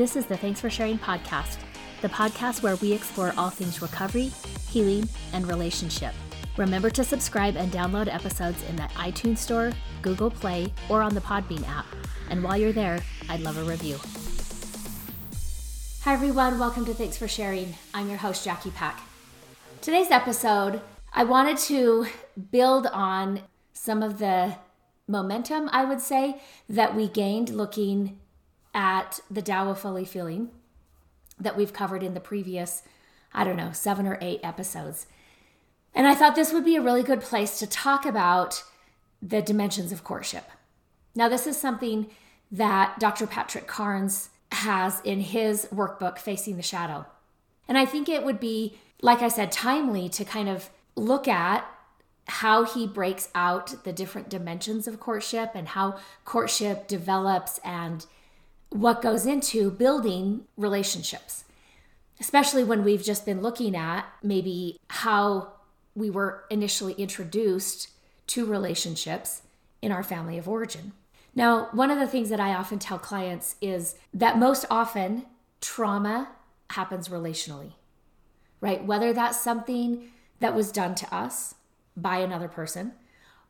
This is the Thanks for Sharing podcast, the podcast where we explore all things recovery, healing, and relationship. Remember to subscribe and download episodes in the iTunes Store, Google Play, or on the Podbean app. And while you're there, I'd love a review. Hi, everyone. Welcome to Thanks for Sharing. I'm your host, Jackie Pack. Today's episode, I wanted to build on some of the momentum, I would say, that we gained looking at the of Fully Feeling that we've covered in the previous, I don't know, seven or eight episodes. And I thought this would be a really good place to talk about the dimensions of courtship. Now, this is something that Dr. Patrick Carnes has in his workbook, Facing the Shadow. And I think it would be, like I said, timely to kind of look at how he breaks out the different dimensions of courtship and how courtship develops and what goes into building relationships, especially when we've just been looking at maybe how we were initially introduced to relationships in our family of origin. Now, one of the things that I often tell clients is that most often trauma happens relationally, right? Whether that's something that was done to us by another person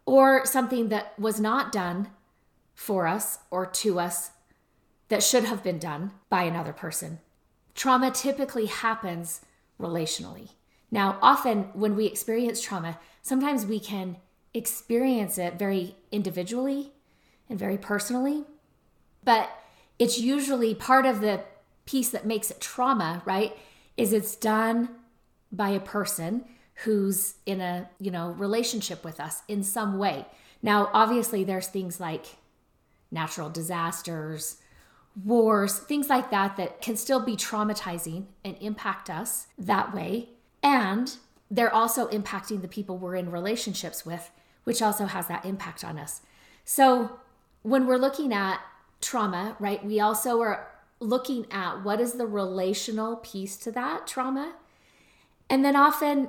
or something that was not done for us or to us that should have been done by another person. Trauma typically happens relationally. Now, often when we experience trauma, sometimes we can experience it very individually and very personally, but it's usually part of the piece that makes it trauma, right? Is it's done by a person who's in a, you know, relationship with us in some way. Now, obviously there's things like natural disasters, wars, things like that, that can still be traumatizing and impact us that way. And they're also impacting the people we're in relationships with, which also has that impact on us. So when we're looking at trauma, right, we also are looking at what is the relational piece to that trauma. And then often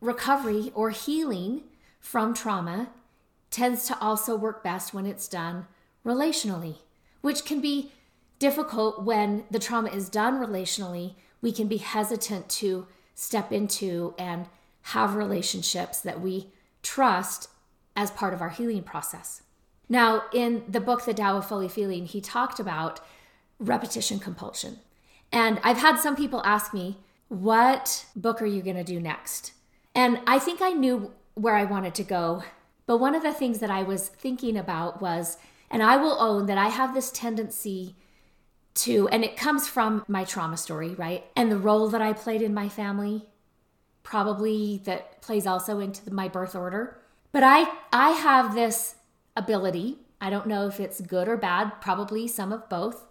recovery or healing from trauma tends to also work best when it's done relationally which can be difficult when the trauma is done relationally. We can be hesitant to step into and have relationships that we trust as part of our healing process. Now, in the book, The Tao of Fully Feeling, he talked about repetition compulsion. And I've had some people ask me, What book are you going to do next? And I think I knew where I wanted to go. But one of the things that I was thinking about was and I will own that I have this tendency to, and it comes from my trauma story, right? And the role that I played in my family, probably that plays also into my birth order. But I, I have this ability. I don't know if it's good or bad, probably some of both.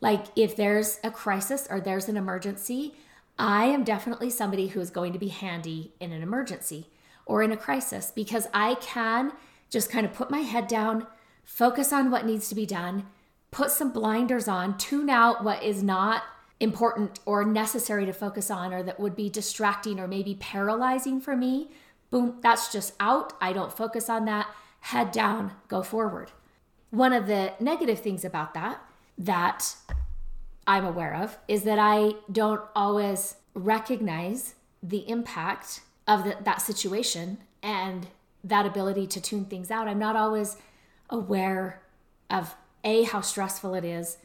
Like if there's a crisis or there's an emergency, I am definitely somebody who is going to be handy in an emergency or in a crisis because I can just kind of put my head down, focus on what needs to be done, put some blinders on, tune out what is not important or necessary to focus on or that would be distracting or maybe paralyzing for me. Boom, that's just out. I don't focus on that. Head down, go forward. One of the negative things about that that I'm aware of is that I don't always recognize the impact of the, that situation and that ability to tune things out. I'm not always aware of A, how stressful it is,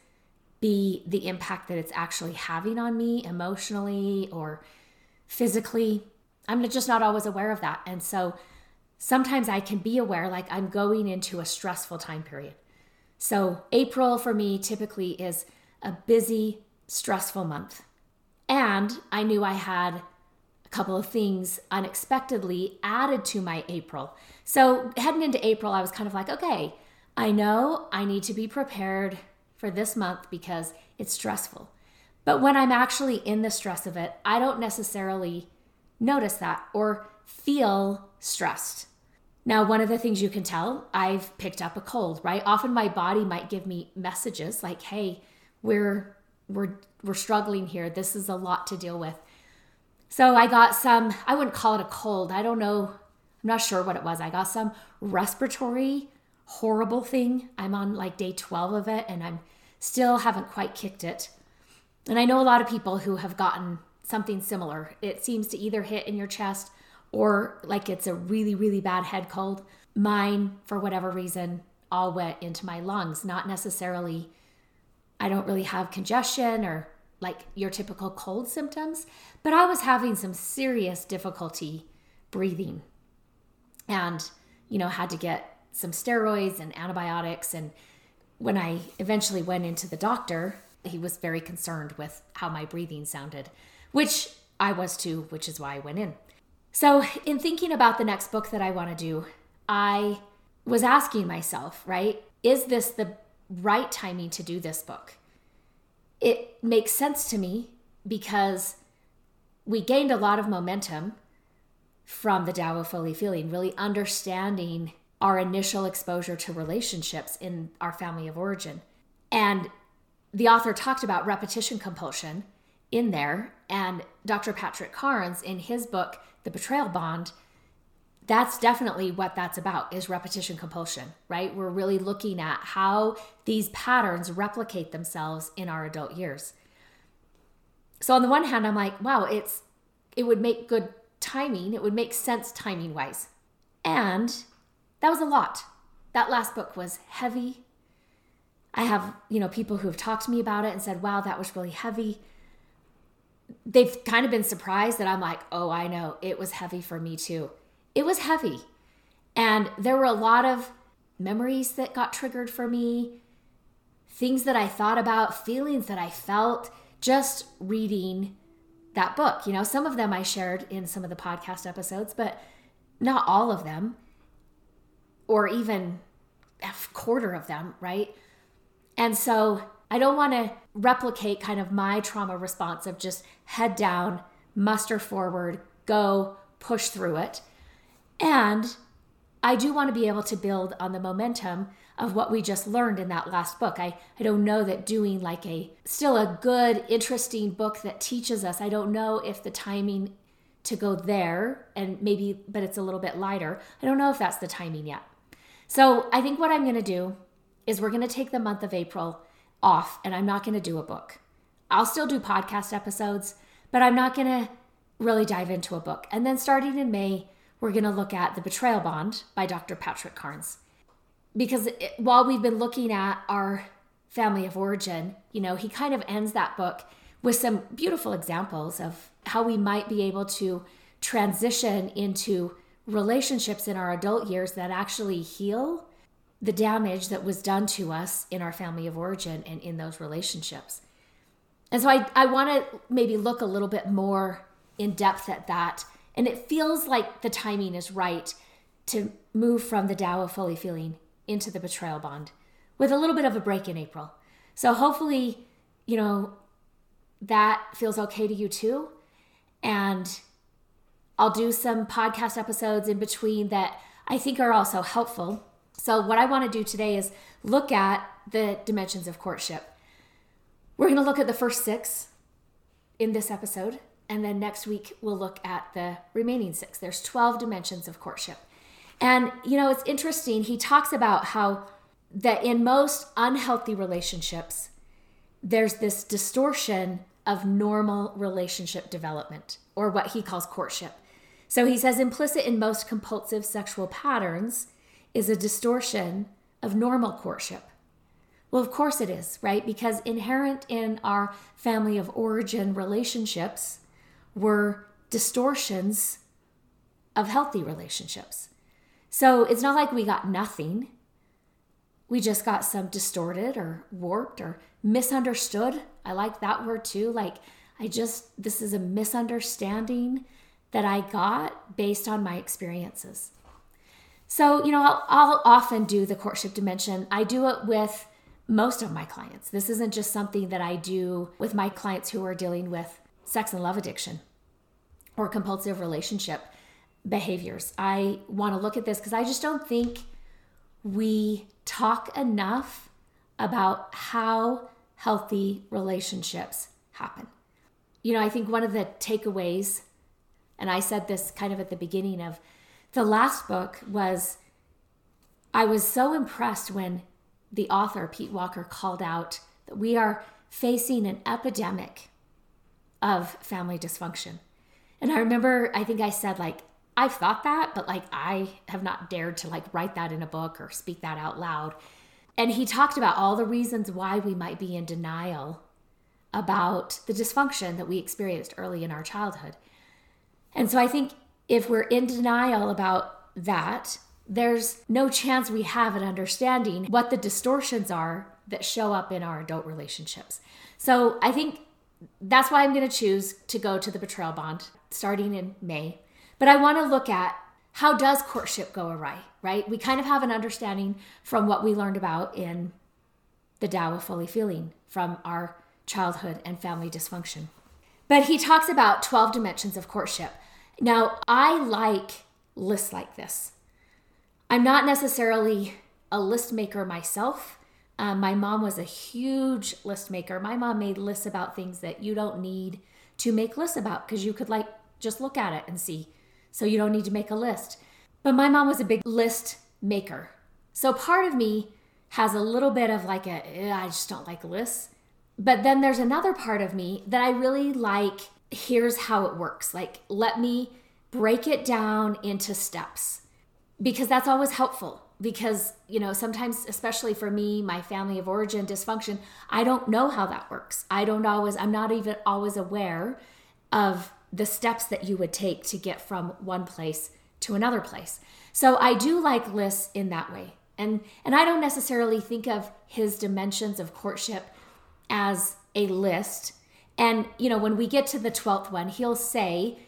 B, the impact that it's actually having on me emotionally or physically. I'm just not always aware of that. And so sometimes I can be aware, like I'm going into a stressful time period. So April for me typically is a busy, stressful month. And I knew I had couple of things unexpectedly added to my April. So heading into April, I was kind of like, okay, I know I need to be prepared for this month because it's stressful. But when I'm actually in the stress of it, I don't necessarily notice that or feel stressed. Now, one of the things you can tell, I've picked up a cold, right? Often my body might give me messages like, "Hey, we're we're we're struggling here. This is a lot to deal with." So I got some, I wouldn't call it a cold. I don't know I'm not sure what it was. I got some respiratory horrible thing. I'm on like day 12 of it and I'm still haven't quite kicked it. And I know a lot of people who have gotten something similar. It seems to either hit in your chest or like it's a really, really bad head cold. Mine, for whatever reason, all went into my lungs, not necessarily, I don't really have congestion or like your typical cold symptoms, but I was having some serious difficulty breathing and, you know, had to get some steroids and antibiotics. And when I eventually went into the doctor, he was very concerned with how my breathing sounded, which I was too, which is why I went in. So, in thinking about the next book that I want to do, I was asking myself, right, is this the right timing to do this book? It makes sense to me because we gained a lot of momentum from the Tao of Fully Feeling, really understanding our initial exposure to relationships in our family of origin. And the author talked about repetition compulsion in there. And Dr. Patrick Carnes, in his book, The Betrayal Bond, that's definitely what that's about is repetition compulsion, right? We're really looking at how these patterns replicate themselves in our adult years. So on the one hand, I'm like, wow, it's it would make good timing. It would make sense timing wise. And that was a lot. That last book was heavy. I have, you know, people who have talked to me about it and said, wow, that was really heavy. They've kind of been surprised that I'm like, oh, I know, it was heavy for me too. It was heavy. And there were a lot of memories that got triggered for me, things that I thought about, feelings that I felt just reading that book. You know, some of them I shared in some of the podcast episodes, but not all of them, or even a quarter of them, right? And so I don't want to replicate kind of my trauma response of just head down, muster forward, go, push through it. And I do want to be able to build on the momentum of what we just learned in that last book. I, I don't know that doing like a still a good, interesting book that teaches us, I don't know if the timing to go there and maybe, but it's a little bit lighter. I don't know if that's the timing yet. So I think what I'm going to do is we're going to take the month of April off and I'm not going to do a book. I'll still do podcast episodes, but I'm not going to really dive into a book. And then starting in May, we're going to look at The Betrayal Bond by Dr. Patrick Carnes. Because it, while we've been looking at our family of origin, you know, he kind of ends that book with some beautiful examples of how we might be able to transition into relationships in our adult years that actually heal the damage that was done to us in our family of origin and in those relationships. And so I, I want to maybe look a little bit more in depth at that and it feels like the timing is right to move from the Tao of Fully Feeling into the betrayal bond with a little bit of a break in April. So hopefully, you know, that feels okay to you too. And I'll do some podcast episodes in between that I think are also helpful. So, what I want to do today is look at the dimensions of courtship. We're going to look at the first six in this episode. And then next week, we'll look at the remaining six. There's 12 dimensions of courtship. And, you know, it's interesting. He talks about how that in most unhealthy relationships, there's this distortion of normal relationship development, or what he calls courtship. So he says implicit in most compulsive sexual patterns is a distortion of normal courtship. Well, of course it is, right? Because inherent in our family of origin relationships were distortions of healthy relationships. So it's not like we got nothing. We just got some distorted or warped or misunderstood. I like that word too. Like, I just, this is a misunderstanding that I got based on my experiences. So, you know, I'll, I'll, often do the courtship dimension. I do it with most of my clients. This isn't just something that I do with my clients who are dealing with sex and love addiction or compulsive relationship behaviors. I want to look at this because I just don't think we talk enough about how healthy relationships happen. You know, I think one of the takeaways, and I said this kind of at the beginning of the last book, was I was so impressed when the author, Pete Walker, called out that we are facing an epidemic of family dysfunction. And I remember, I think I said, like, I've thought that, but like, I have not dared to like write that in a book or speak that out loud. And he talked about all the reasons why we might be in denial about the dysfunction that we experienced early in our childhood. And so I think if we're in denial about that, there's no chance we have an understanding what the distortions are that show up in our adult relationships. So I think that's why I'm going to choose to go to the betrayal bond starting in May. But I want to look at how does courtship go awry, right? We kind of have an understanding from what we learned about in the Tao of Fully Feeling from our childhood and family dysfunction. But he talks about 12 dimensions of courtship. Now, I like lists like this. I'm not necessarily a list maker myself. Um, my mom was a huge list maker. My mom made lists about things that you don't need to make lists about because you could like just look at it and see. So you don't need to make a list. But my mom was a big list maker. So part of me has a little bit of like a I just don't like lists. But then there's another part of me that I really like here's how it works. Like let me break it down into steps because that's always helpful because you know sometimes especially for me my family of origin dysfunction i don't know how that works. I don't always i'm not even always aware of the steps that you would take to get from one place to another place. So i do like lists in that way. And and i don't necessarily think of his dimensions of courtship as a list. And you know when we get to the 12th one he'll say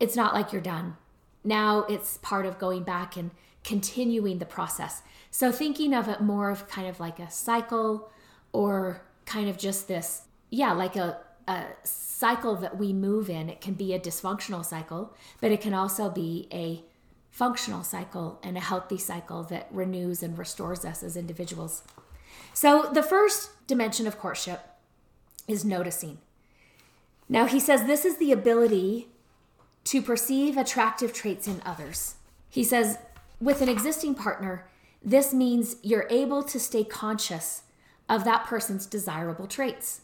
it's not like you're done. Now it's part of going back and continuing the process. So thinking of it more of kind of like a cycle or kind of just this, yeah, like a, a cycle that we move in. It can be a dysfunctional cycle, but it can also be a functional cycle and a healthy cycle that renews and restores us as individuals. So the first dimension of courtship is noticing. Now he says this is the ability to perceive attractive traits in others. He says with an existing partner, this means you're able to stay conscious of that person's desirable traits,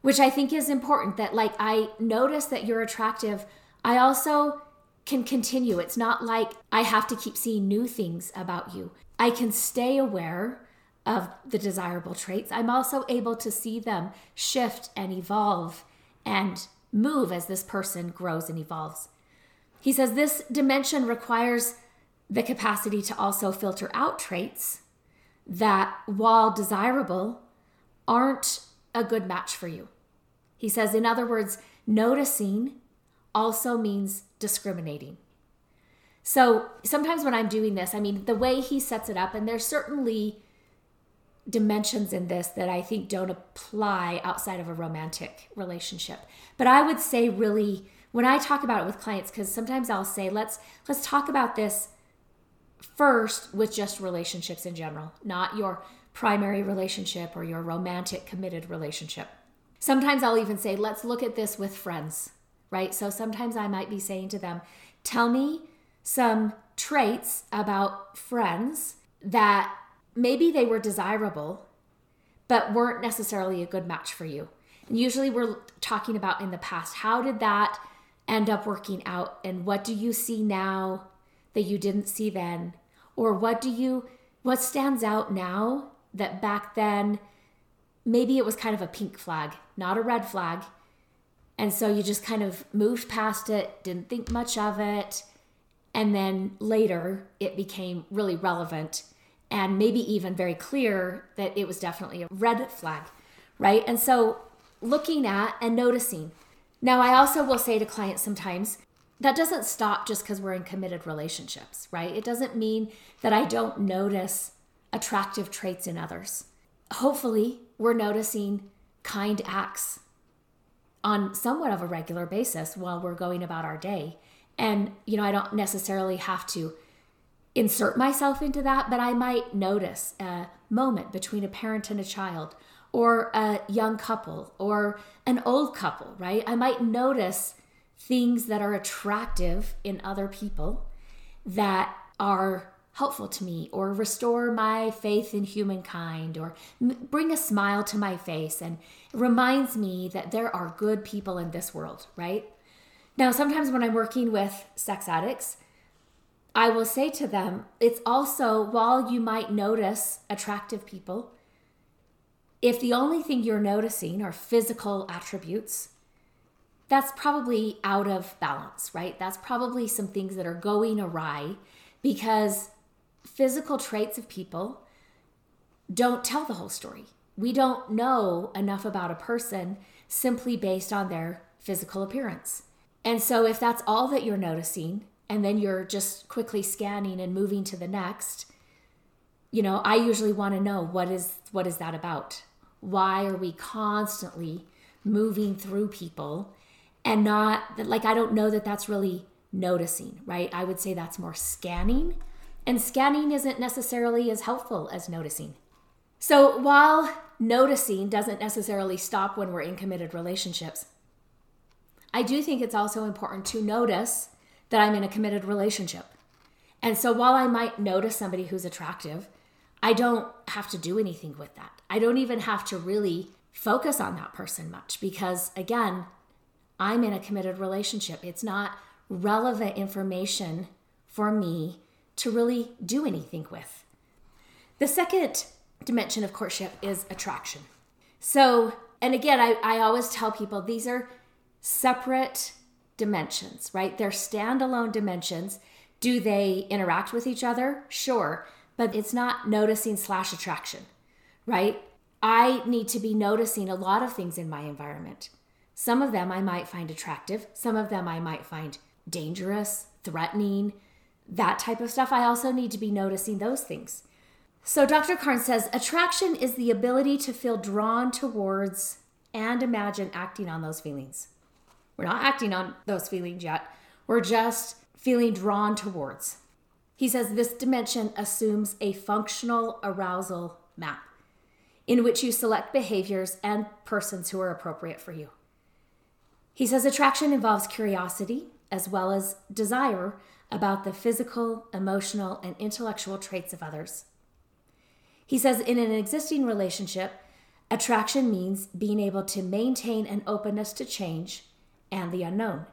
which I think is important that, like, I notice that you're attractive. I also can continue. It's not like I have to keep seeing new things about you. I can stay aware of the desirable traits. I'm also able to see them shift and evolve and move as this person grows and evolves. He says this dimension requires the capacity to also filter out traits that, while desirable, aren't a good match for you. He says, in other words, noticing also means discriminating. So sometimes when I'm doing this, I mean, the way he sets it up, and there's certainly dimensions in this that I think don't apply outside of a romantic relationship. But I would say, really, when I talk about it with clients, because sometimes I'll say, let's let's talk about this first with just relationships in general, not your primary relationship or your romantic committed relationship. Sometimes I'll even say, let's look at this with friends, right? So sometimes I might be saying to them, tell me some traits about friends that maybe they were desirable, but weren't necessarily a good match for you. And usually we're talking about in the past, how did that end up working out? And what do you see now that you didn't see then? Or what do you, what stands out now that back then maybe it was kind of a pink flag, not a red flag? And so you just kind of moved past it, didn't think much of it. And then later it became really relevant and maybe even very clear that it was definitely a red flag, right? And so looking at and noticing. Now, I also will say to clients sometimes, that doesn't stop just because we're in committed relationships, right? It doesn't mean that I don't notice attractive traits in others. Hopefully, we're noticing kind acts on somewhat of a regular basis while we're going about our day. And, you know, I don't necessarily have to insert myself into that, but I might notice a moment between a parent and a child, or a young couple, or an old couple, right? I might notice things that are attractive in other people that are helpful to me or restore my faith in humankind or bring a smile to my face and reminds me that there are good people in this world, right? Now, sometimes when I'm working with sex addicts, I will say to them, it's also while you might notice attractive people, if the only thing you're noticing are physical attributes, that's probably out of balance, right? That's probably some things that are going awry because physical traits of people don't tell the whole story. We don't know enough about a person simply based on their physical appearance. And so, if that's all that you're noticing, and then you're just quickly scanning and moving to the next, you know, I usually want to know what is what is that about? Why are we constantly moving through people and not like I don't know that that's really noticing, right? I would say that's more scanning and scanning isn't necessarily as helpful as noticing. So while noticing doesn't necessarily stop when we're in committed relationships, I do think it's also important to notice that I'm in a committed relationship. And so while I might notice somebody who's attractive, I don't have to do anything with that. I don't even have to really focus on that person much because, again, I'm in a committed relationship. It's not relevant information for me to really do anything with. The second dimension of courtship is attraction. So, and again, I, I always tell people these are separate dimensions, right? They're standalone dimensions. Do they interact with each other? Sure, but it's not noticing slash attraction, right? I need to be noticing a lot of things in my environment. Some of them I might find attractive, some of them I might find dangerous, threatening, that type of stuff, I also need to be noticing those things. So Dr. Carnes says attraction is the ability to feel drawn towards and imagine acting on those feelings. We're not acting on those feelings yet. We're just feeling drawn towards. He says this dimension assumes a functional arousal map in which you select behaviors and persons who are appropriate for you. He says attraction involves curiosity as well as desire about the physical, emotional, and intellectual traits of others. He says in an existing relationship, attraction means being able to maintain an openness to change and the unknown.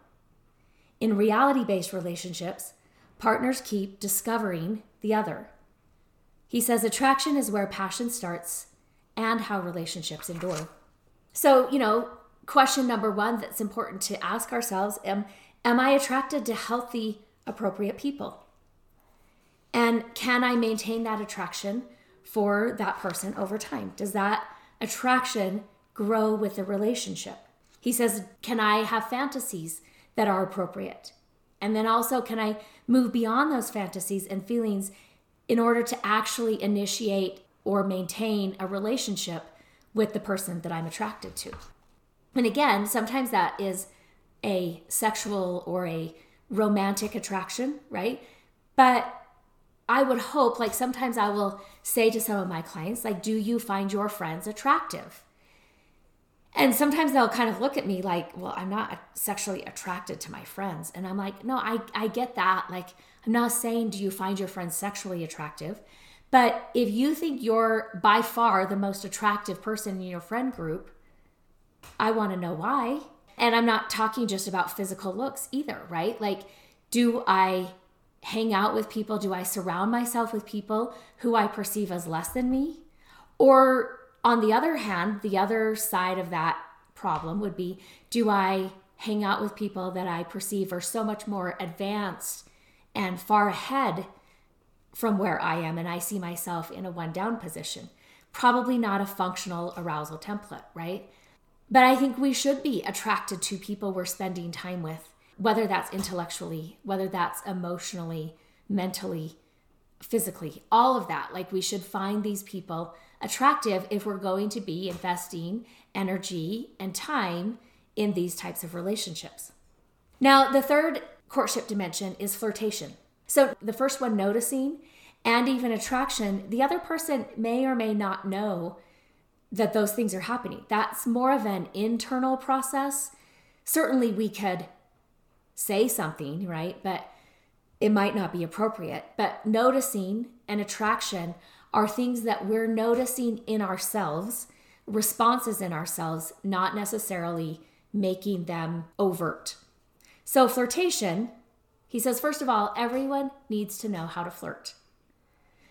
In reality based relationships, partners keep discovering the other. He says attraction is where passion starts and how relationships endure. So, you know, question number one that's important to ask ourselves am, am I attracted to healthy appropriate people? And can I maintain that attraction for that person over time? Does that attraction grow with the relationship? He says, Can I have fantasies that are appropriate? And then also, can I move beyond those fantasies and feelings in order to actually initiate or maintain a relationship with the person that I'm attracted to? And again, sometimes that is a sexual or a romantic attraction, right? But I would hope, like sometimes I will say to some of my clients, like, do you find your friends attractive? And sometimes they'll kind of look at me like, well, I'm not sexually attracted to my friends. And I'm like, no, I, I get that. Like, I'm not saying, do you find your friends sexually attractive? But if you think you're by far the most attractive person in your friend group, I want to know why. And I'm not talking just about physical looks either, right? Like, do I hang out with people? Do I surround myself with people who I perceive as less than me? Or on the other hand, the other side of that problem would be do I hang out with people that I perceive are so much more advanced and far ahead from where I am, and I see myself in a one down position? Probably not a functional arousal template, right? But I think we should be attracted to people we're spending time with, whether that's intellectually, whether that's emotionally, mentally, physically, all of that. Like we should find these people attractive if we're going to be investing energy and time in these types of relationships. Now, the third courtship dimension is flirtation. So, the first one, noticing and even attraction, the other person may or may not know that those things are happening. That's more of an internal process. Certainly, we could say something, right? But it might not be appropriate. But noticing and attraction are things that we're noticing in ourselves, responses in ourselves, not necessarily making them overt. So, flirtation, he says, first of all, everyone needs to know how to flirt.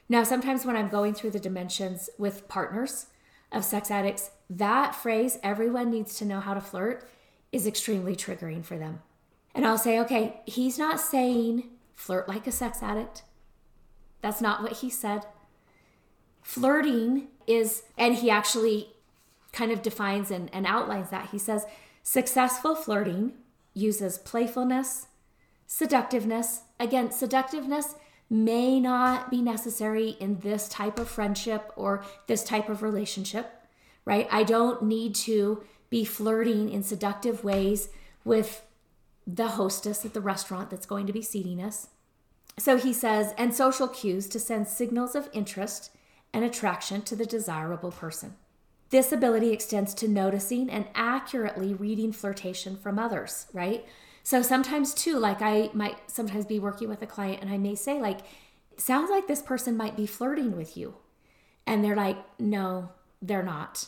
Now, sometimes when I'm going through the dimensions with partners of sex addicts, that phrase, everyone needs to know how to flirt, is extremely triggering for them. And I'll say, okay, he's not saying flirt like a sex addict. That's not what he said. Flirting is, and he actually kind of defines and, and outlines that. He says, successful flirting uses playfulness, seductiveness. Again, seductiveness may not be necessary in this type of friendship or this type of relationship, right? I don't need to be flirting in seductive ways with the hostess at the restaurant that's going to be seating us. So he says, and social cues to send signals of interest and attraction to the desirable person. This ability extends to noticing and accurately reading flirtation from others, right? So sometimes too, like I might sometimes be working with a client and I may say, like, sounds like this person might be flirting with you. And they're like, no, they're not.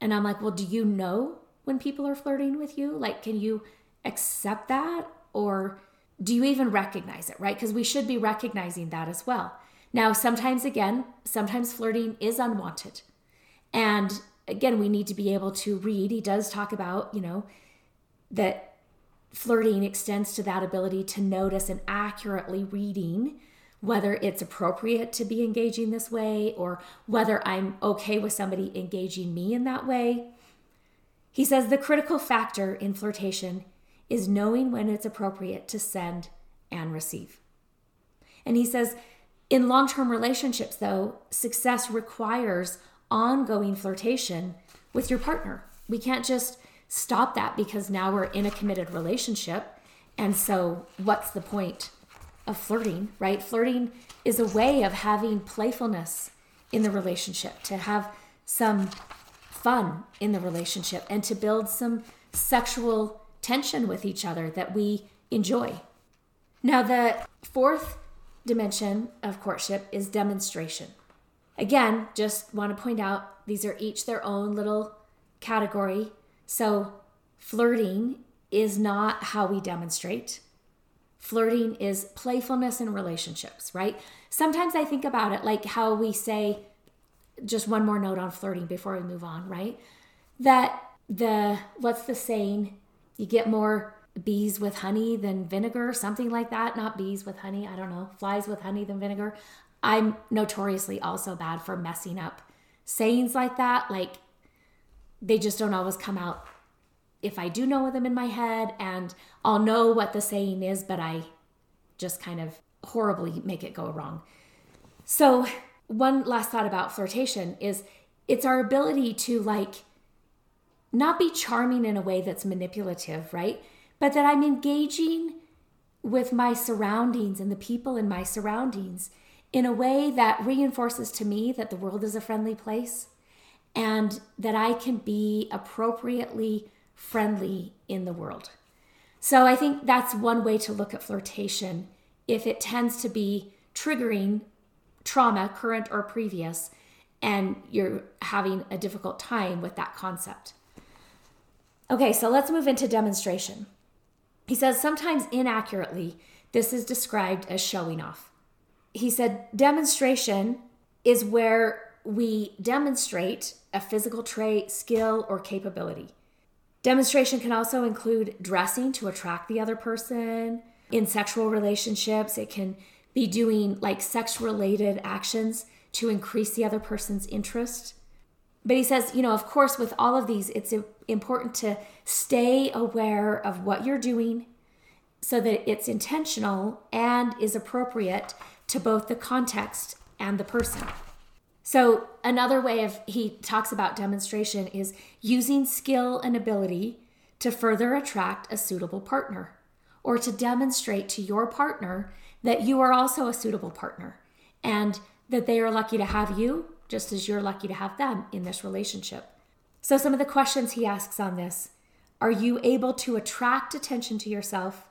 And I'm like, well, do you know when people are flirting with you? Like, can you accept that? Or do you even recognize it, right? Because we should be recognizing that as well. Now, sometimes, again, sometimes flirting is unwanted. And again, we need to be able to read. He does talk about, you know, that flirting extends to that ability to notice and accurately reading whether it's appropriate to be engaging this way or whether I'm okay with somebody engaging me in that way. He says the critical factor in flirtation is knowing when it's appropriate to send and receive. And he says, in long term relationships, though, success requires ongoing flirtation with your partner. We can't just stop that because now we're in a committed relationship. And so, what's the point of flirting, right? Flirting is a way of having playfulness in the relationship, to have some fun in the relationship, and to build some sexual tension with each other that we enjoy. Now, the fourth dimension of courtship is demonstration. Again, just want to point out these are each their own little category. So, flirting is not how we demonstrate. Flirting is playfulness in relationships, right? Sometimes I think about it like how we say, just one more note on flirting before we move on, right? That the, what's the saying? you get more bees with honey than vinegar, something like that. Not bees with honey, I don't know, flies with honey than vinegar. I'm notoriously also bad for messing up sayings like that. Like they just don't always come out if I do know them in my head and I'll know what the saying is, but I just kind of horribly make it go wrong. So, one last thought about flirtation is it's our ability to like not be charming in a way that's manipulative, right? But that I'm engaging with my surroundings and the people in my surroundings in a way that reinforces to me that the world is a friendly place and that I can be appropriately friendly in the world. So I think that's one way to look at flirtation if it tends to be triggering trauma, current or previous, and you're having a difficult time with that concept. Okay, so let's move into demonstration. He says sometimes inaccurately, this is described as showing off. He said demonstration is where we demonstrate a physical trait, skill, or capability. Demonstration can also include dressing to attract the other person. In sexual relationships, it can be doing like sex related actions to increase the other person's interest. But he says, you know, of course, with all of these, it's important to stay aware of what you're doing so that it's intentional and is appropriate to both the context and the person. So, another way of he talks about demonstration is using skill and ability to further attract a suitable partner or to demonstrate to your partner that you are also a suitable partner and that they are lucky to have you just as you're lucky to have them in this relationship. So, some of the questions he asks on this are you able to attract attention to yourself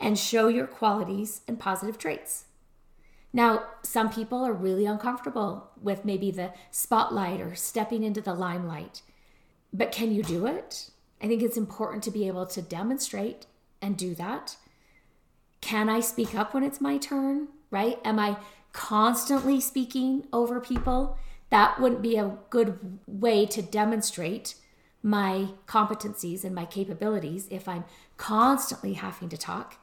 and show your qualities and positive traits. Now, some people are really uncomfortable with maybe the spotlight or stepping into the limelight. But can you do it? I think it's important to be able to demonstrate and do that. Can I speak up when it's my turn? Right? Am I constantly speaking over people? That wouldn't be a good way to demonstrate my competencies and my capabilities if I'm constantly having to talk.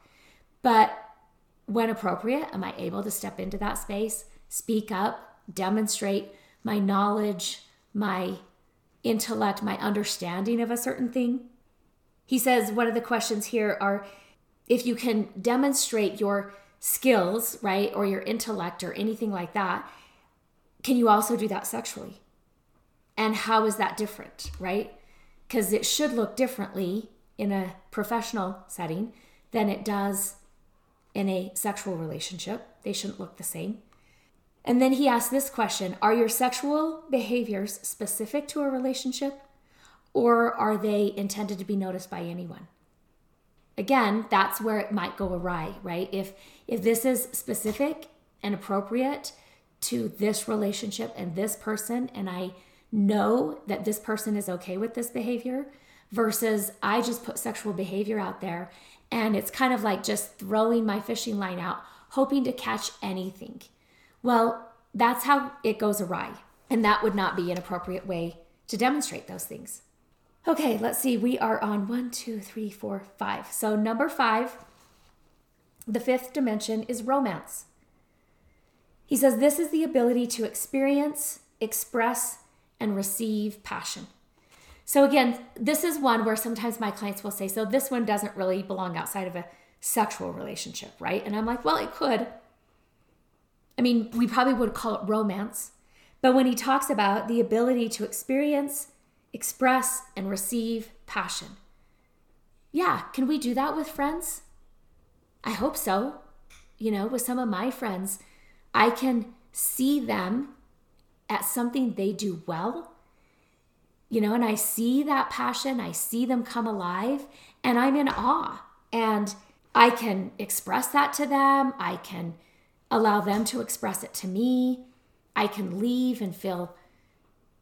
But when appropriate, am I able to step into that space, speak up, demonstrate my knowledge, my intellect, my understanding of a certain thing? He says one of the questions here are if you can demonstrate your skills, right, or your intellect or anything like that, can you also do that sexually? And how is that different, right? Because it should look differently in a professional setting than it does in a sexual relationship. They shouldn't look the same. And then he asked this question Are your sexual behaviors specific to a relationship or are they intended to be noticed by anyone? Again, that's where it might go awry, right? If if this is specific and appropriate to this relationship and this person and I know that this person is okay with this behavior versus I just put sexual behavior out there and it's kind of like just throwing my fishing line out, hoping to catch anything. Well, that's how it goes awry. And that would not be an appropriate way to demonstrate those things. Okay, let's see. We are on one, two, three, four, five. So, number five, the fifth dimension is romance. He says this is the ability to experience, express, and receive passion. So again, this is one where sometimes my clients will say, so this one doesn't really belong outside of a sexual relationship, right? And I'm like, well, it could. I mean, we probably would call it romance. But when he talks about the ability to experience, express, and receive passion, yeah, can we do that with friends? I hope so. You know, with some of my friends, I can see them at something they do well you know, and I see that passion, I see them come alive, and I'm in awe. And I can express that to them, I can allow them to express it to me. I can leave and feel,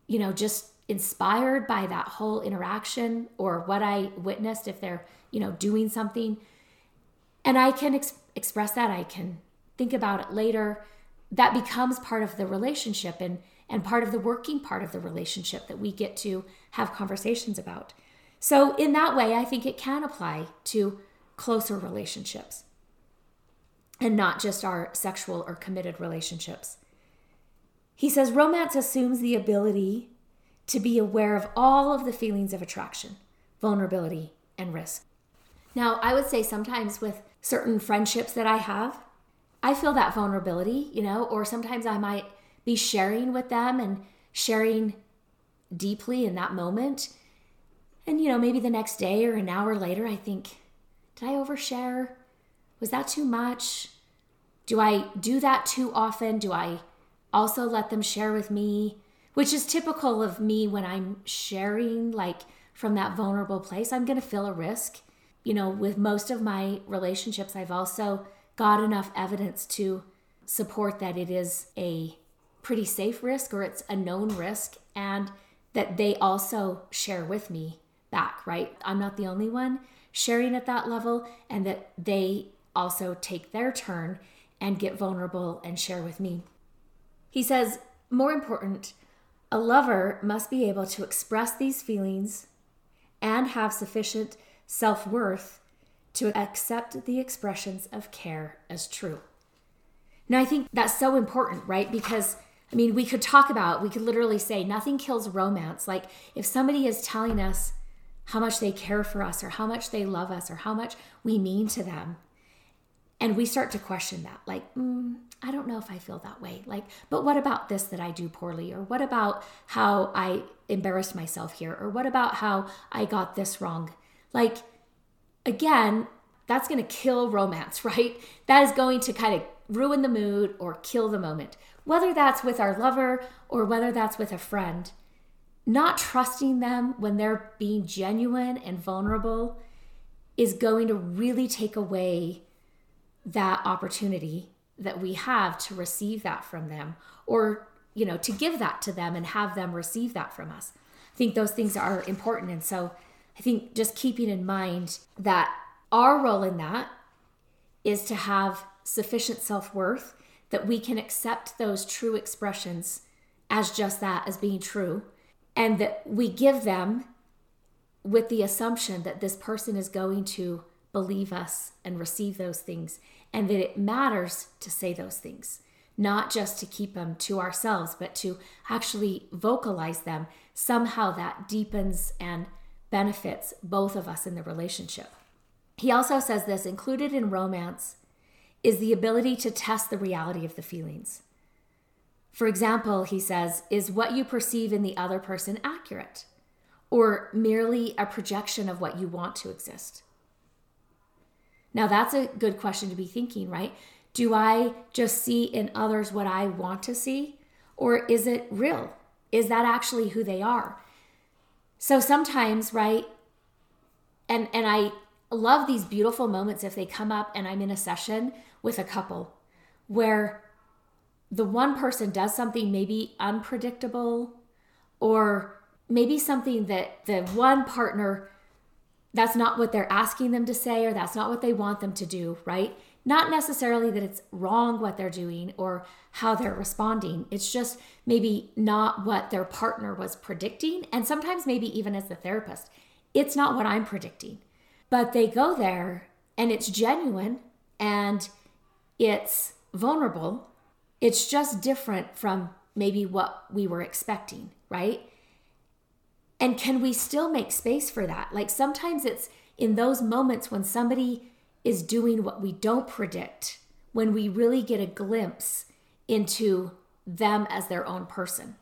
you know, just inspired by that whole interaction or what I witnessed if they're, you know, doing something. And I can ex- express that. I can think about it later. That becomes part of the relationship. And and part of the working part of the relationship that we get to have conversations about. So, in that way, I think it can apply to closer relationships and not just our sexual or committed relationships. He says romance assumes the ability to be aware of all of the feelings of attraction, vulnerability, and risk. Now, I would say sometimes with certain friendships that I have, I feel that vulnerability, you know, or sometimes I might be sharing with them and sharing deeply in that moment. And, you know, maybe the next day or an hour later, I think, did I overshare? Was that too much? Do I do that too often? Do I also let them share with me? Which is typical of me when I'm sharing, like from that vulnerable place. I'm going to feel a risk. You know, with most of my relationships, I've also got enough evidence to support that it is a pretty safe risk or it's a known risk and that they also share with me back, right? I'm not the only one sharing at that level and that they also take their turn and get vulnerable and share with me. He says, more important, a lover must be able to express these feelings and have sufficient self worth to accept the expressions of care as true. Now, I think that's so important, right? Because I mean, we could talk about, we could literally say nothing kills romance. Like if somebody is telling us how much they care for us or how much they love us or how much we mean to them, and we start to question that, like, mm, I don't know if I feel that way. Like, but what about this that I do poorly? Or what about how I embarrassed myself here? Or what about how I got this wrong? Like, again, that's going to kill romance, right? That is going to kind of ruin the mood or kill the moment whether that's with our lover or whether that's with a friend, not trusting them when they're being genuine and vulnerable is going to really take away that opportunity that we have to receive that from them or you know to give that to them and have them receive that from us. I think those things are important. And so i think just keeping in mind that our role in that is to have sufficient self-worth that we can accept those true expressions as just that as being true and that we give them with the assumption that this person is going to believe us and receive those things and that it matters to say those things, not just to keep them to ourselves, but to actually vocalize them. Somehow that deepens and benefits both of us in the relationship. He also says this included in romance is the ability to test the reality of the feelings. For example, he says, is what you perceive in the other person accurate or merely a projection of what you want to exist? Now, that's a good question to be thinking, right? Do I just see in others what I want to see? Or is it real? Is that actually who they are? So sometimes, right? And and I love these beautiful moments if they come up and I'm in a session with a couple where the one person does something maybe unpredictable or maybe something that the one partner that's not what they're asking them to say or that's not what they want them to do, right? Not necessarily that it's wrong what they're doing or how they're responding. It's just maybe not what their partner was predicting. And sometimes, maybe even as the therapist, it's not what I'm predicting. But they go there and it's genuine and it's vulnerable. It's just different from maybe what we were expecting, right? And can we still make space for that? Like sometimes it's in those moments when somebody is doing what we don't predict, when we really get a glimpse into them as their own person.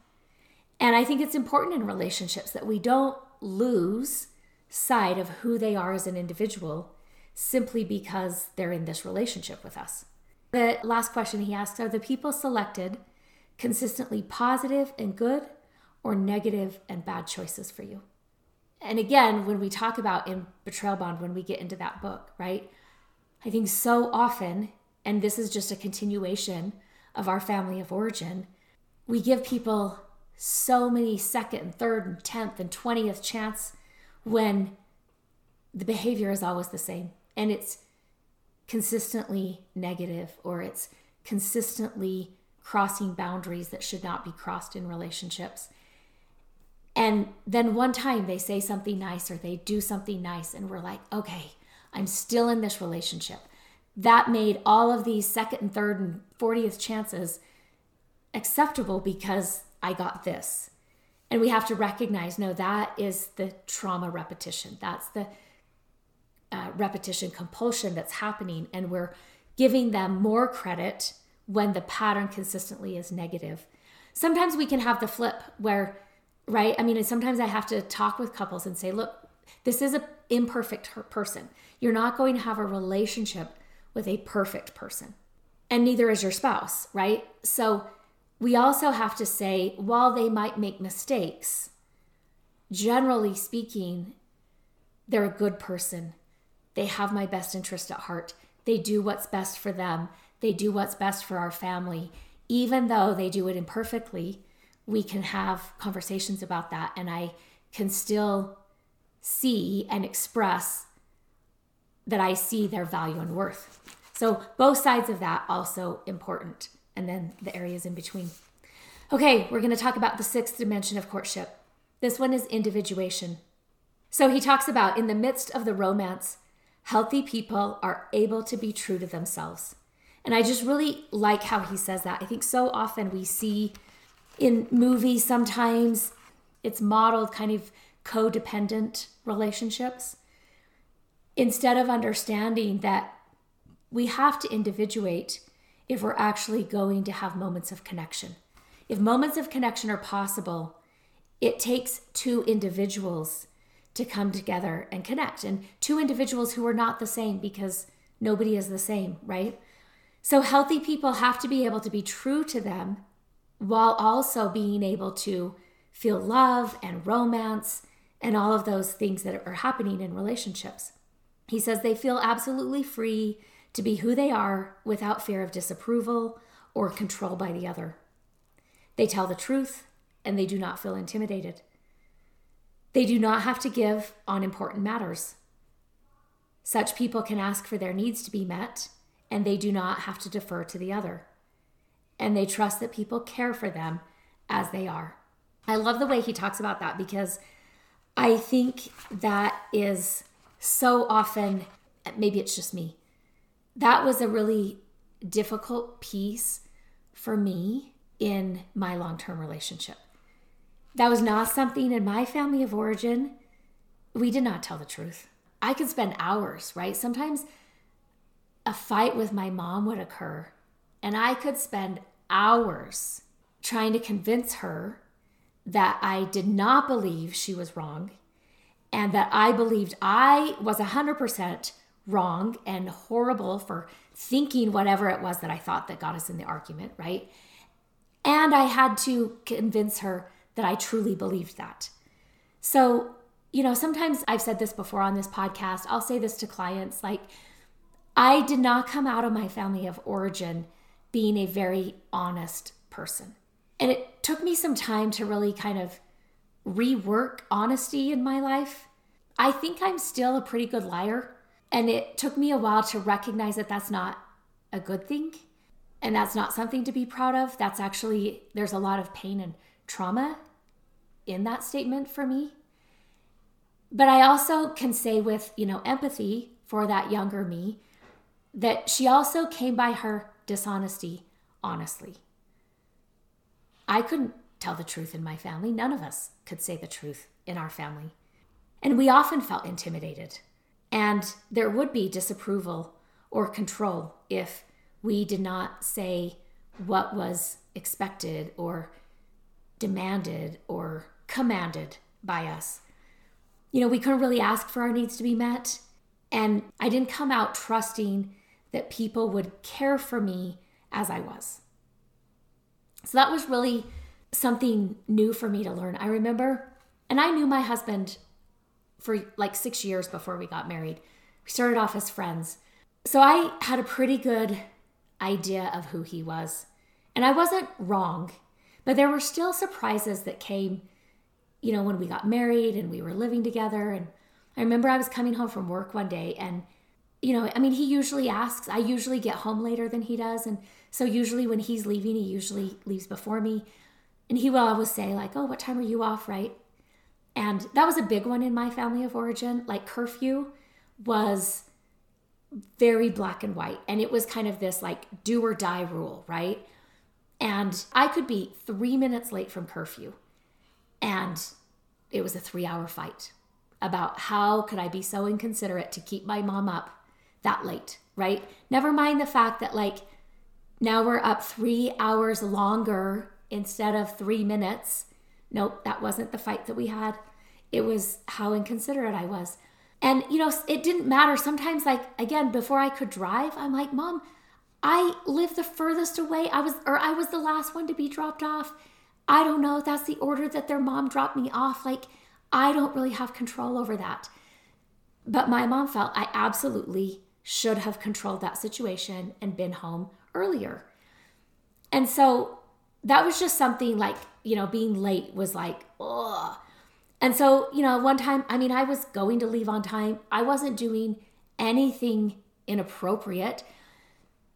And I think it's important in relationships that we don't lose sight of who they are as an individual simply because they're in this relationship with us. The last question he asks Are the people selected consistently positive and good, or negative and bad choices for you. And again, when we talk about in Betrayal Bond, when we get into that book, right? I think so often, and this is just a continuation of our family of origin, we give people so many second and third and tenth and twentieth chance when the behavior is always the same and it's consistently negative or it's consistently crossing boundaries that should not be crossed in relationships. And then one time they say something nice or they do something nice, and we're like, okay, I'm still in this relationship. That made all of these second and third and 40th chances acceptable because I got this. And we have to recognize no, that is the trauma repetition. That's the uh, repetition compulsion that's happening. And we're giving them more credit when the pattern consistently is negative. Sometimes we can have the flip where right? I mean, sometimes I have to talk with couples and say, look, this is an imperfect person. You're not going to have a relationship with a perfect person, and neither is your spouse, right? So we also have to say, while they might make mistakes, generally speaking, they're a good person. They have my best interest at heart. They do what's best for them. They do what's best for our family. Even though they do it imperfectly, we can have conversations about that and I can still see and express that I see their value and worth. So both sides of that also important and then the areas in between. Okay, we're going to talk about the sixth dimension of courtship. This one is individuation. So he talks about in the midst of the romance, healthy people are able to be true to themselves. And I just really like how he says that. I think so often we see in movies sometimes it's modeled kind of codependent relationships instead of understanding that we have to individuate if we're actually going to have moments of connection. If moments of connection are possible, it takes two individuals to come together and connect, and two individuals who are not the same because nobody is the same, right? So, healthy people have to be able to be true to them while also being able to feel love and romance and all of those things that are happening in relationships. He says they feel absolutely free to be who they are without fear of disapproval or control by the other. They tell the truth and they do not feel intimidated. They do not have to give on important matters. Such people can ask for their needs to be met and they do not have to defer to the other. And they trust that people care for them as they are. I love the way he talks about that because I think that is so often, maybe it's just me, that was a really difficult piece for me in my long term relationship. That was not something in my family of origin. We did not tell the truth. I could spend hours, right? Sometimes a fight with my mom would occur, and I could spend hours trying to convince her that I did not believe she was wrong and that I believed I was 100% wrong and horrible for thinking whatever it was that I thought that got us in the argument, right? And I had to convince her that I truly believed that. So, you know, sometimes I've said this before on this podcast. I'll say this to clients like, I did not come out of my family of origin being a very honest person. And it took me some time to really kind of rework honesty in my life. I think I'm still a pretty good liar. And it took me a while to recognize that that's not a good thing. And that's not something to be proud of. That's actually, there's a lot of pain and trauma in that statement for me. But I also can say with, you know, empathy for that younger me that she also came by her dishonesty honestly. I couldn't tell the truth in my family. None of us could say the truth in our family. And we often felt intimidated. And there would be disapproval or control if we did not say what was expected or demanded or commanded by us. You know, we couldn't really ask for our needs to be met. And I didn't come out trusting that people would care for me as I was. So that was really something new for me to learn. I remember, and I knew my husband for like six years before we got married. We started off as friends. So I had a pretty good idea of who he was. And I wasn't wrong, but there were still surprises that came, you know, when we got married and we were living together. And I remember I was coming home from work one day and you know, I mean, he usually asks. I usually get home later than he does. And so, usually, when he's leaving, he usually leaves before me. And he will always say, like, oh, what time are you off, right? And that was a big one in my family of origin. Like, curfew was very black and white. And it was kind of this, like, do or die rule, right? And I could be three minutes late from curfew. And it was a three hour fight about how could I be so inconsiderate to keep my mom up that late, right? Never mind the fact that, like, now we're up three hours longer instead of three minutes. Nope, that wasn't the fight that we had. It was how inconsiderate I was. And, you know, it didn't matter. Sometimes, like, again, before I could drive, I'm like, Mom, I live the furthest away. I was, or I was the last one to be dropped off. I don't know that's the order that their mom dropped me off. Like, I don't really have control over that. But my mom felt I absolutely should have controlled that situation and been home earlier. And so that was just something like, you know, being late was like, ugh. And so, you know, one time, I mean, I was going to leave on time. I wasn't doing anything inappropriate.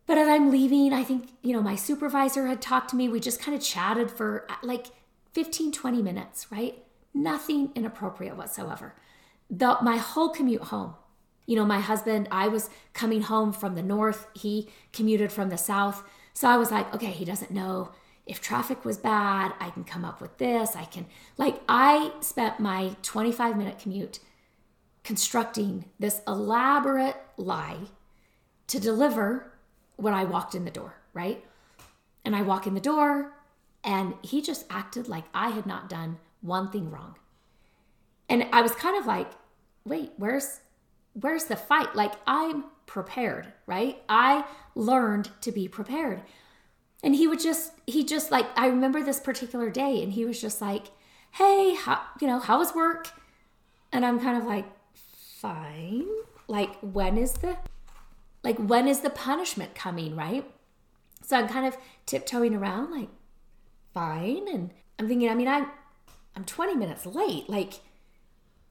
But as I'm leaving, I think, you know, my supervisor had talked to me. We just kind of chatted for like 15, 20 minutes, right? Nothing inappropriate whatsoever. The, my whole commute home you know, my husband, I was coming home from the north, he commuted from the south. So I was like, okay, he doesn't know if traffic was bad. I can come up with this. I can, like, I spent my 25 minute commute constructing this elaborate lie to deliver when I walked in the door, right? And I walk in the door, and he just acted like I had not done one thing wrong. And I was kind of like, wait, where's where's the fight? Like, I'm prepared, right? I learned to be prepared. And he would just, he just like, I remember this particular day and he was just like, hey, how, you know, how was work? And I'm kind of like, fine. Like, when is the, Like, when is the punishment coming, right? So I'm kind of tiptoeing around, like, fine. And I'm thinking, I mean, I'm, I'm 20 minutes late. Like,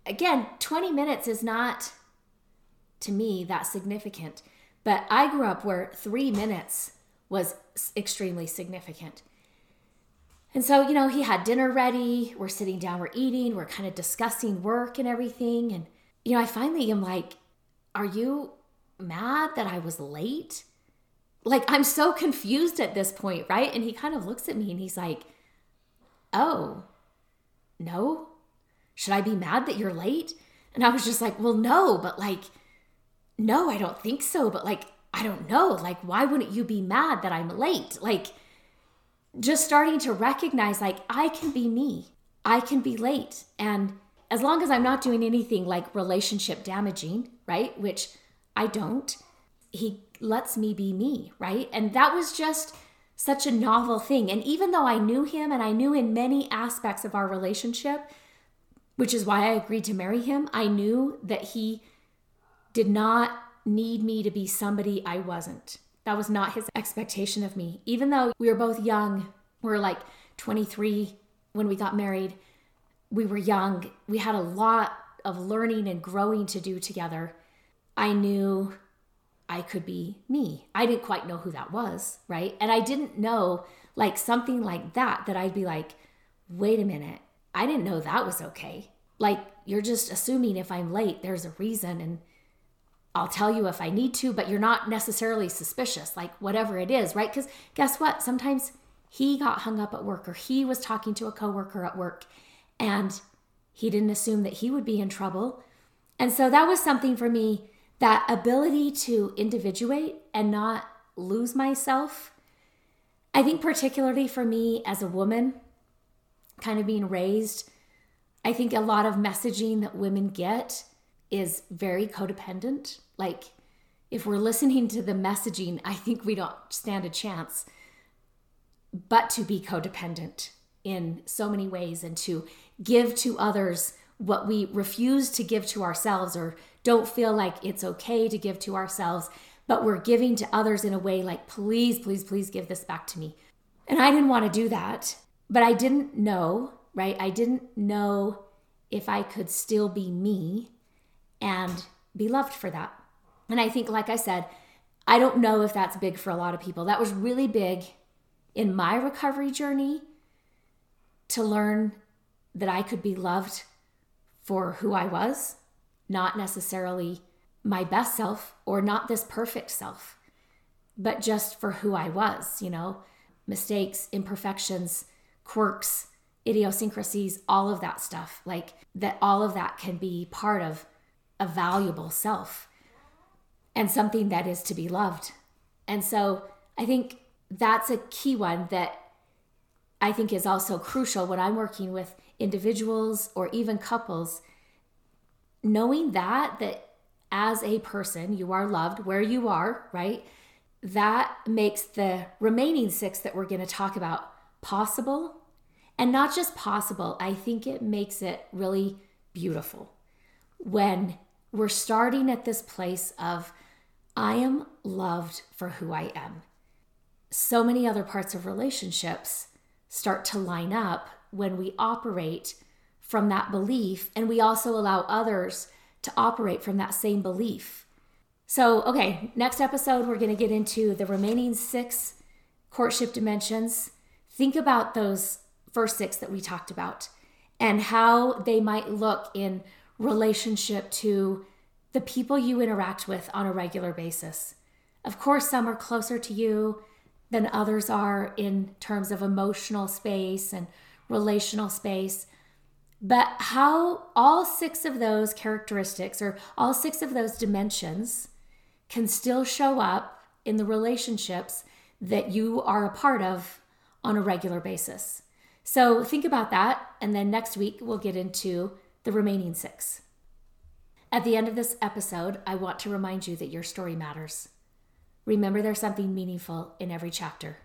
again, 20 minutes is not, to me, that significant. But I grew up where three minutes was extremely significant. And so, you know, he had dinner ready. We're sitting down, we're eating, we're kind of discussing work and everything. And, you know, I finally am like, Are you mad that I was late? Like, I'm so confused at this point, right? And he kind of looks at me and he's like, Oh, no? Should I be mad that you're late? And I was just like, Well, no, but like, no, I don't think so. But like, I don't know. Like, why wouldn't you be mad that I'm late? Like, just starting to recognize like I can be me. I can be late. And as long as I'm not doing anything like relationship damaging, right? Which I don't, he lets me be me, right? And that was just such a novel thing. And even though I knew him and I knew in many aspects of our relationship, which is why I agreed to marry him, I knew that he did not need me to be somebody I wasn't. That was not his expectation of me. Even though we were both young, we were like 23 when we got married. We were young. We had a lot of learning and growing to do together. I knew I could be me. I didn't quite know who that was, right? And I didn't know like something like that, that I'd be like, wait a minute, I didn't know that was okay. Like, you're just assuming if I'm late, there's a reason. And I'll tell you if I need to, but you're not necessarily suspicious, like whatever it is, right? Because guess what? Sometimes he got hung up at work or he was talking to a coworker at work and he didn't assume that he would be in trouble. And so that was something for me that ability to individuate and not lose myself. I think, particularly for me as a woman, kind of being raised, I think a lot of messaging that women get is very codependent. Like, if we're listening to the messaging, I think we don't stand a chance but to be codependent in so many ways and to give to others what we refuse to give to ourselves or don't feel like it's okay to give to ourselves, but we're giving to others in a way like, please, please, please give this back to me. And I didn't want to do that, but I didn't know, right? I didn't know if I could still be me and be loved for that. And I think, like I said, I don't know if that's big for a lot of people. That was really big in my recovery journey to learn that I could be loved for who I was, not necessarily my best self or not this perfect self, but just for who I was, you know, mistakes, imperfections, quirks, idiosyncrasies, all of that stuff. Like that, all of that can be part of a valuable self and something that is to be loved. And so I think that's a key one that I think is also crucial when I'm working with individuals or even couples. Knowing that, that as a person, you are loved where you are, right? That makes the remaining six that we're going to talk about possible. And not just possible, I think it makes it really beautiful when we're starting at this place of, I am loved for who I am. So many other parts of relationships start to line up when we operate from that belief, and we also allow others to operate from that same belief. So, okay, next episode, we're going to get into the remaining six courtship dimensions. Think about those first six that we talked about and how they might look in relationship to the people you interact with on a regular basis. Of course, some are closer to you than others are in terms of emotional space and relational space. But how all six of those characteristics or all six of those dimensions can still show up in the relationships that you are a part of on a regular basis. So think about that. And then next week, we'll get into the remaining six. At the end of this episode, I want to remind you that your story matters. Remember, there's something meaningful in every chapter.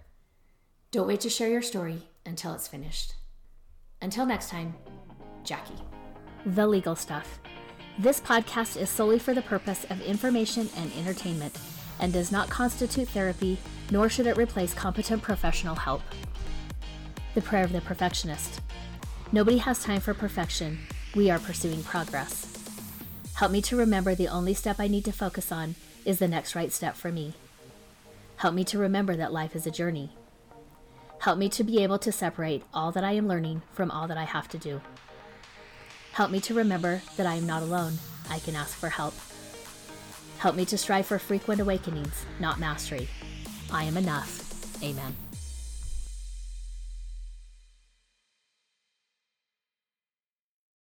Don't wait to share your story until it's finished. Until next time, Jackie. The Legal Stuff. This podcast is solely for the purpose of information and entertainment. and does not constitute therapy, nor should it replace competent professional help. The Prayer of the Perfectionist Nobody has time for perfection. We are pursuing progress. Help me to remember the only step I need to focus on is the next right step for me. Help me to remember that life is a journey. Help me to be able to separate all that I am learning from all that I have to do. Help me to remember that I am not alone. I can ask for help. Help me to strive for frequent awakenings, not mastery. I am enough. Amen.